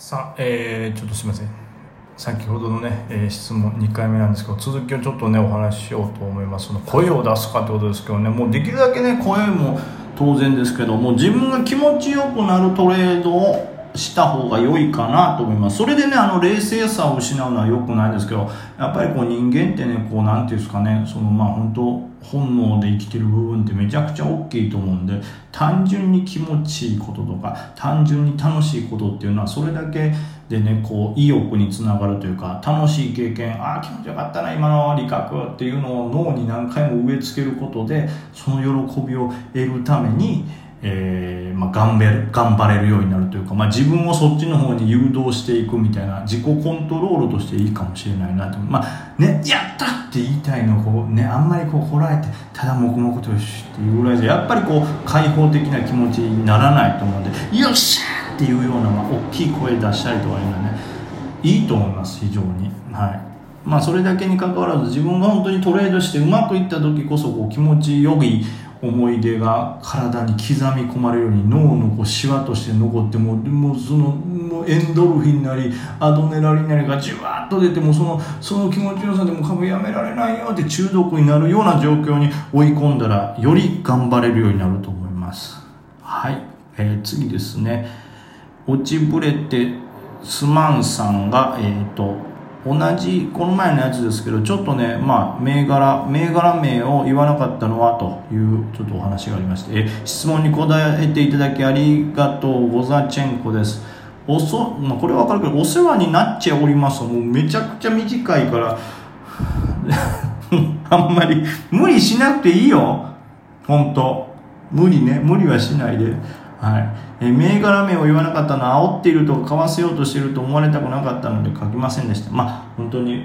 さあ、えー、ちょっとすみません。先ほどのね、えー、質問2回目なんですけど続きをちょっとねお話ししようと思います。その声を出すかってことですけどねもうできるだけね声も当然ですけども自分が気持ちよくなるトレードをした方が良いかなと思います。それでね、あの、冷静さを失うのは良くないですけど、やっぱりこう人間ってね、こう、なんていうんですかね、その、まあ本当本能で生きてる部分ってめちゃくちゃ大きいと思うんで、単純に気持ちいいこととか、単純に楽しいことっていうのは、それだけでね、こう、意欲につながるというか、楽しい経験、ああ、気持ちよかったな、今の理覚っていうのを脳に何回も植え付けることで、その喜びを得るために、えー、まあ、頑張れ頑張れるようになるというか、まあ、自分をそっちの方に誘導していくみたいな自己コントロールとしていいかもしれないなとまあねやったって言いたいのをこう、ね、あんまりこうこらえてただ黙々とよしっていうぐらいじゃやっぱりこう開放的な気持ちにならないと思うんでよっしゃーっていうような、まあ、大きい声出したりとかいうのはねいいと思います非常に。はい。まあそれだけにかかわらず自分が本当にトレードしてうまくいった時こそこう気持ちよい思い出が体に刻み込まれるように脳のこうシワとして残ってももうそのもうエンドルフィンなりアドネラリンなりがじゅわっと出てもそのその気持ちよさでも株やめられないよって中毒になるような状況に追い込んだらより頑張れるようになると思います。はい、えー、次ですね。落ちぶれてすまんさんがえっ、ー、と同じこの前のやつですけどちょっとねまあ銘柄銘柄名を言わなかったのはというちょっとお話がありましてえ質問に答えていただきありがとうござチェンコです。おそ、まあ、これわかるけどお世話になっちゃおりますもうめちゃくちゃ短いから あんまり無理しなくていいよ。本当。無理ね。無理はしないで。はい。えー、銘柄名を言わなかったのは煽っているとか買わせようとしていると思われたくなかったので書きませんでした。まあ本当に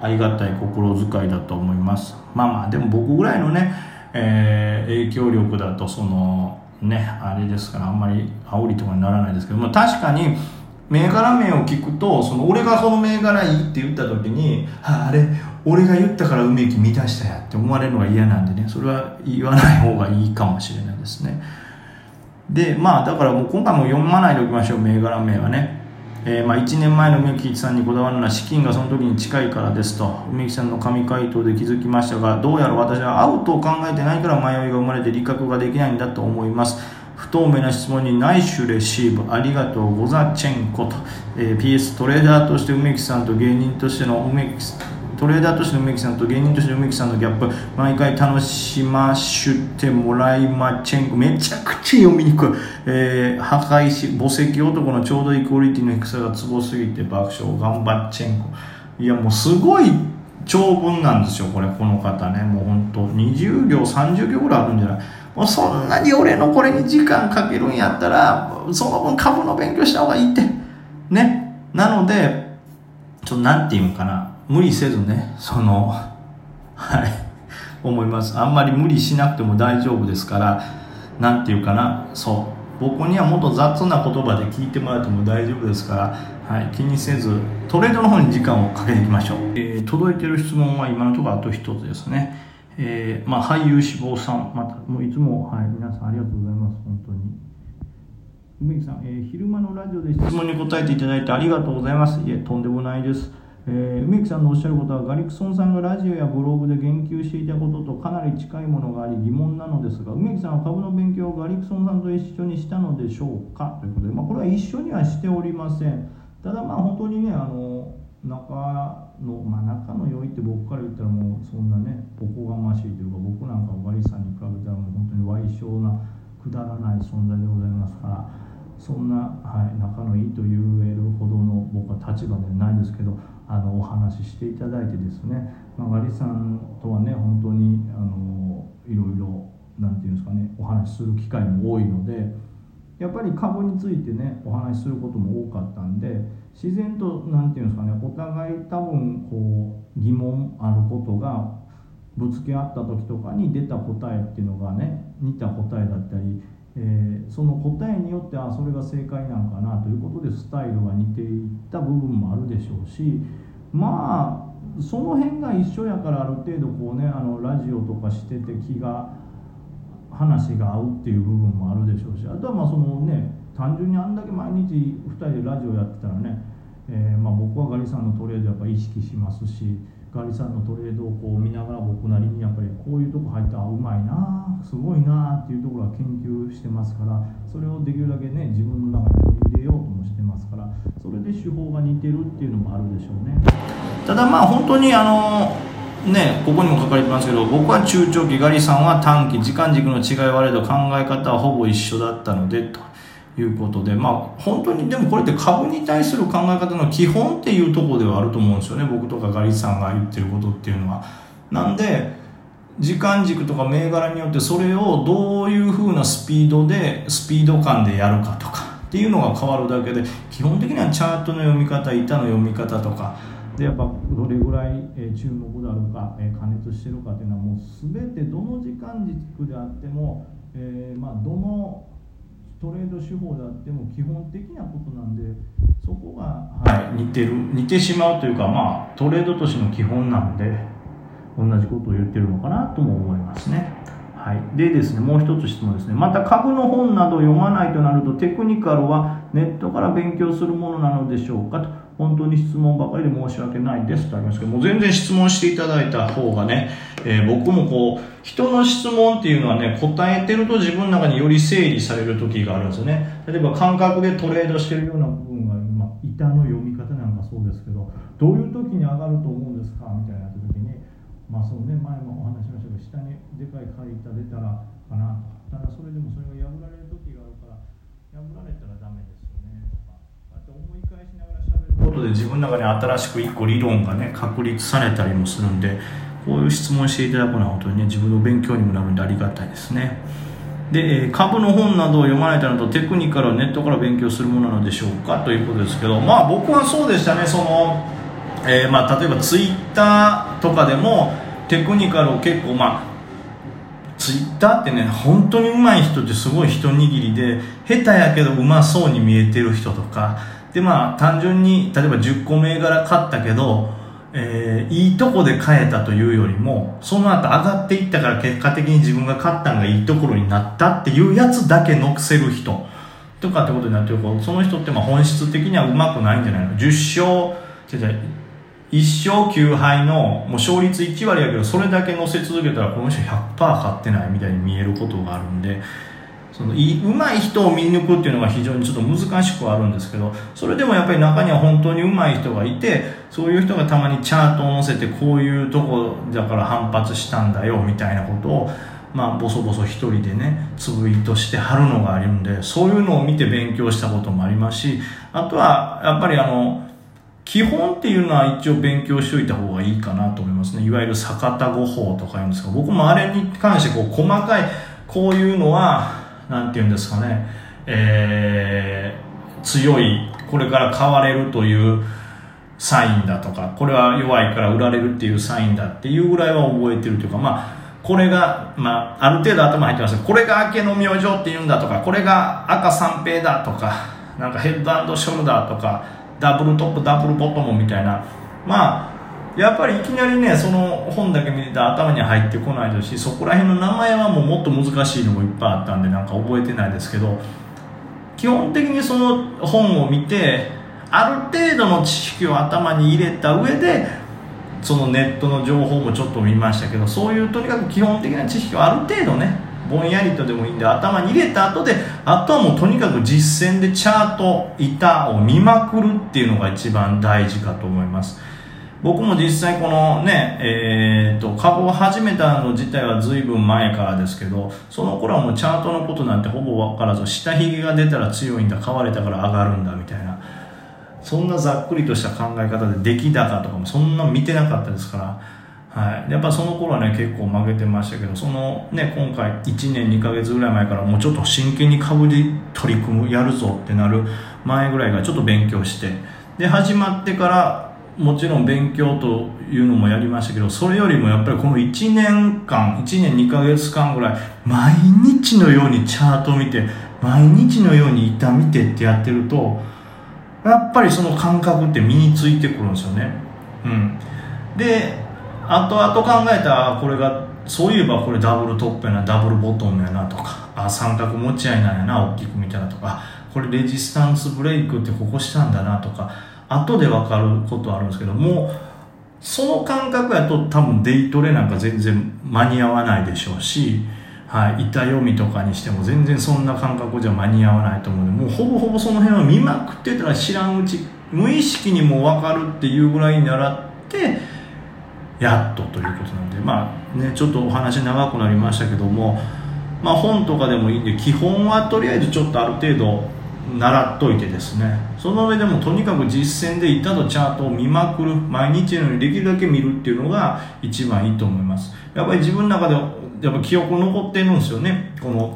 ありがたい心遣いだと思います。まあまあでも僕ぐらいのね、えー、影響力だとそのねあれですからあんまり煽りとかにならないですけど、まあ、確かに銘柄名を聞くとその俺がこの銘柄いいって言った時に、あ、あれ俺が言ったから梅木満たしたやって思われるのが嫌なんでねそれは言わない方がいいかもしれないですね。でまあだからもう今回も読まないでおきましょう銘柄名はね、えー、まあ1年前の梅木さんにこだわるのは資金がその時に近いからですと。梅木さんの神回答で気づきましたがどうやら私はアウトを考えてないから迷いが生まれて理覚ができないんだと思います。不透明な質問にナイシュレシーブ。ありがとうござチェンコと、えー、PS トレーダーとして梅木さんと芸人としての梅木トレーダーとしての梅木さんと芸人としての梅木さんのギャップ毎回楽しましてもらいまチェンコめちゃくちゃ読みにくい、えー、破壊し墓石男のちょうどいいクオリティの低さがツボすぎて爆笑頑張っチェンコいやもうすごい長文なんですよこれこの方ね。もうほんと20行30行ぐらいあるんじゃない？もうそんなに俺のこれに時間かけるんやったらその分株の勉強した方がいいって。ね。なのでちょっとなんて言うんかな。無理せずねそのはい思います。あんまり無理しなくても大丈夫ですから何て言うかな。そう。僕にはもっと雑な言葉で聞いてもらっても大丈夫ですから、はい、気にせずトレードの方に時間をかけていきましょう、えー、届いてる質問は今のところあと一つですね、えー、まあ、俳優志望さんまたもういつも、はい、皆さんありがとうございます。本当に。梅木さん、えー、昼間のラジオで質問に答えていただいてありがとうございます。いえとんでもないです。えー、梅木さんのおっしゃることはガリクソンさんがラジオやブログで言及していたこととかなり近いものがあり疑問なのですが梅木さんは株の勉強をガリクソンさんと一緒にしたのでしょうか？ということで、まあ、これは一緒にはしておりませんただまあ本当にねあの仲の、まあ、仲の良いって僕から言ったらもうそんなねおこがましいというか僕なんかはガリさんに比べたらもう本当に賠償なくだらない存在でございますからそんな、はい、仲のいいと言えるほどの僕は立場ではないですけどあのお話ししていただいてですね、まあ、ガリさんとはね本当にあのいろいろなんていうんですかねお話しする機会も多いのでやっぱり株についてねお話しすることも多かったんで自然と何ていうんですかねお互い多分こう疑問あることがぶつけ合った時とかに出た答えっていうのがね似た答えだったりえー、その答えによってあそれが正解なんかなということでスタイルが似ていった部分もあるでしょうしまあその辺が一緒やからある程度こうねあのラジオとかしてて気が話が合うっていう部分もあるでしょうしあとはまあそのね単純にあんだけ毎日2人でラジオやってたらね、えー、まあ、僕はガリさんのトレードやっぱ意識しますしガリさんのトレードをこう見ながら僕なりにやっぱりこういうとこ入ったらうまいなすごいなっていうところは研究してますからそれをできるだけね自分の中に取り入れようともしてますからそれで手法が似てるっていうのもあるでしょうね。ただまあ本当にあのね、ここにも書かれてますけど僕は中長期ガリさんは短期時間軸の違いはあれど考え方はほぼ一緒だったのでと。いうことでまあ本当にでもこれって株に対する考え方の基本っていうとこではあると思うんですよね僕とかガリさんが言ってることっていうのは。なんで時間軸とか銘柄によってそれをどういうふうなスピードでスピード感でやるかとかっていうのが変わるだけで基本的にはチャートの読み方板の読み方とかでやっぱどれぐらい、注目であるか、加熱してるかっていうのはもう全てどの時間軸であっても、えー、まあ、どのトレード手法であっても基本的なことなんでそこが、はい、似てる似てしまうというかまあトレードとしての基本なんで同じことを言ってるのかなとも思いますね。はい、でですねもう一つ質問ですね。また株の本など読まないとなるとテクニカルはネットから勉強するものなのでしょうかと本当に質問ばかりで申し訳ないですとありますけども全然質問していただいた方がね、えー、僕もこう人の質問っていうのはね答えてると自分の中により整理される時があるんですよね。例えば感覚でトレードしてるような部分が今板の読み方なんかそうですけどどういう時に上がると思うんですかみたいな時にまあそのね前もお話しましたけど下にでかい板出たらかなただそれでもそれが破られる時があるから破られたらダメですよねとかあと思い返しながら喋ることで自分の中に新しく一個理論がね確立されたりもするんでこういう質問していただくのは本当にね自分の勉強にもなるんでありがたいですね。で株の本などを読まれたのとテクニカルはネットから勉強するものなのでしょうかということですけどまあ僕はそうでしたねその、えー、まあ例えばツイッターとかでもテクニカルを結構まあツイッターってね本当に上手い人ってすごい一握りで下手やけどうまそうに見えてる人とかでまあ単純に例えば10個銘柄買ったけどえー、いいとこで買えたというよりもその後上がっていったから結果的に自分が買ったんがいいところになったっていうやつだけ乗せる人とかってことになってる。その人ってまあ本質的にはうまくないんじゃないの。10勝違う1勝9敗のもう勝率1割やけどそれだけ乗せ続けたらこの人100%買ってないみたいに見えることがあるんでそのい上手い人を見抜くっていうのが非常にちょっと難しくはあるんですけどそれでもやっぱり中には本当に上手い人がいてそういう人がたまにチャートを載せてこういうとこだから反発したんだよみたいなことをまあボソボソ一人でねツイートしてはるのがあるんでそういうのを見て勉強したこともありますしあとはやっぱりあの基本っていうのは一応勉強しておいた方がいいかなと思いますね。いわゆる逆田語法とか言うんですが僕もあれに関してこう細かいこういうのはなんて言うんですかね、えー、強いこれから買われるというサインだとかこれは弱いから売られるっていうサインだっていうぐらいは覚えてるというかまあこれが、まあ、ある程度頭入ってます。これが明けの明星って言うんだとかこれが赤三平だとかなんかヘッドショルダーとかダブルトップダブルボトムみたいなまあやっぱりいきなりねその本だけ見てたら頭に入ってこないですしそこら辺の名前はもうもっと難しいのもいっぱいあったんでなんか覚えてないですけど基本的にその本を見てある程度の知識を頭に入れた上でそのネットの情報もちょっと見ましたけどそういうとにかく基本的な知識をある程度ねぼんやりとでもいいんで頭に入れた後であとはもうとにかく実践でチャート板を見まくるっていうのが一番大事かと思います。僕も実際このね、えーと、株を始めたの自体は随分前からですけどその頃はもうチャートのことなんてほぼ分からず下髭が出たら強いんだ買われたから上がるんだみたいなそんなざっくりとした考え方で出来高とかもそんな見てなかったですからはい、やっぱその頃はね結構負けてましたけどそのね今回1年2ヶ月ぐらい前からもうちょっと真剣に株で取り組むやるぞってなる前ぐらいからちょっと勉強してで始まってからもちろん勉強というのもやりましたけどそれよりもやっぱりこの1年間1年2ヶ月間ぐらい毎日のようにチャート見て毎日のように板見てってやってるとやっぱりその感覚って身についてくるんですよね。うん。で後々考えたらこれがそういえばこれダブルトップやなダブルボトムやなとかあ三角持ち合いなんやな大きく見たらとかこれレジスタンスブレイクってここしたんだなとか後で分かることあるんですけどもその感覚やと多分デイトレなんか全然間に合わないでしょうし、はい、板読みとかにしても全然そんな感覚じゃ間に合わないと思うんでもうほぼほぼその辺は見まくってたら知らんうち無意識にも分かるっていうぐらいに習ってやっとということなんでまあねちょっとお話長くなりましたけどもまあ本とかでもいいんで基本はとりあえずちょっとある程度習っといてですね。その上でもとにかく実践で板とチャートを見まくる。毎日のようにできるだけ見るっていうのが一番いいと思います。やっぱり自分の中でやっぱ記憶残ってるんですよね。この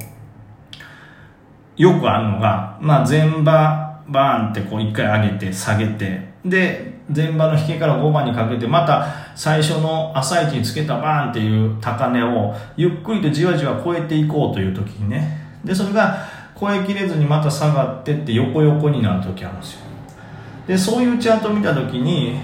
よくあるのが、まあ、前場バーンってこう一回上げて下げて。で前場の引けから5番にかけてまた最初の朝一につけたバーンっていう高値をゆっくりとじわじわ超えていこうという時にね。でそれが超えきれずにまた下がってって横横になる時あるんですよ。でそういうチャート見た時に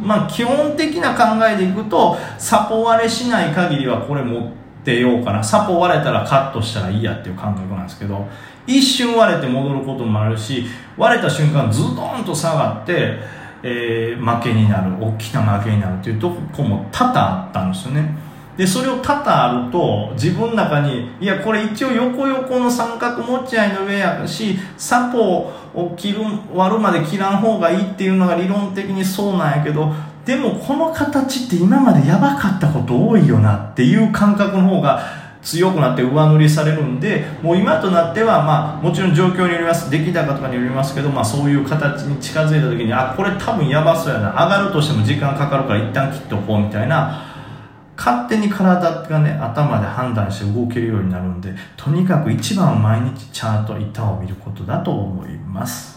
まあ基本的な考えでいくとサポ割れしない限りはこれ持ってようかな。サポ割れたらカットしたらいいやっていう感覚なんですけど一瞬割れて戻ることもあるし割れた瞬間ズドンと下がってえー、負けになる。大きな負けになるっていうとこも多々あったんですよね。でそれを多々あると自分の中にいやこれ一応横横の三角持ち合いの上やしサポを切る割るまで切らん方がいいっていうのが理論的にそうなんやけどでもこの形って今までやばかったこと多いよなっていう感覚の方が強くなって上塗りされるんでもう今となっては、まあ、もちろん状況によります出来高とかによりますけど、まあ、そういう形に近づいた時にあこれ多分やばそうやな。上がるとしても時間かかるから一旦切っておこうみたいな勝手に体がね頭で判断して動けるようになるんでとにかく一番毎日ちゃんと板を見ることだと思います。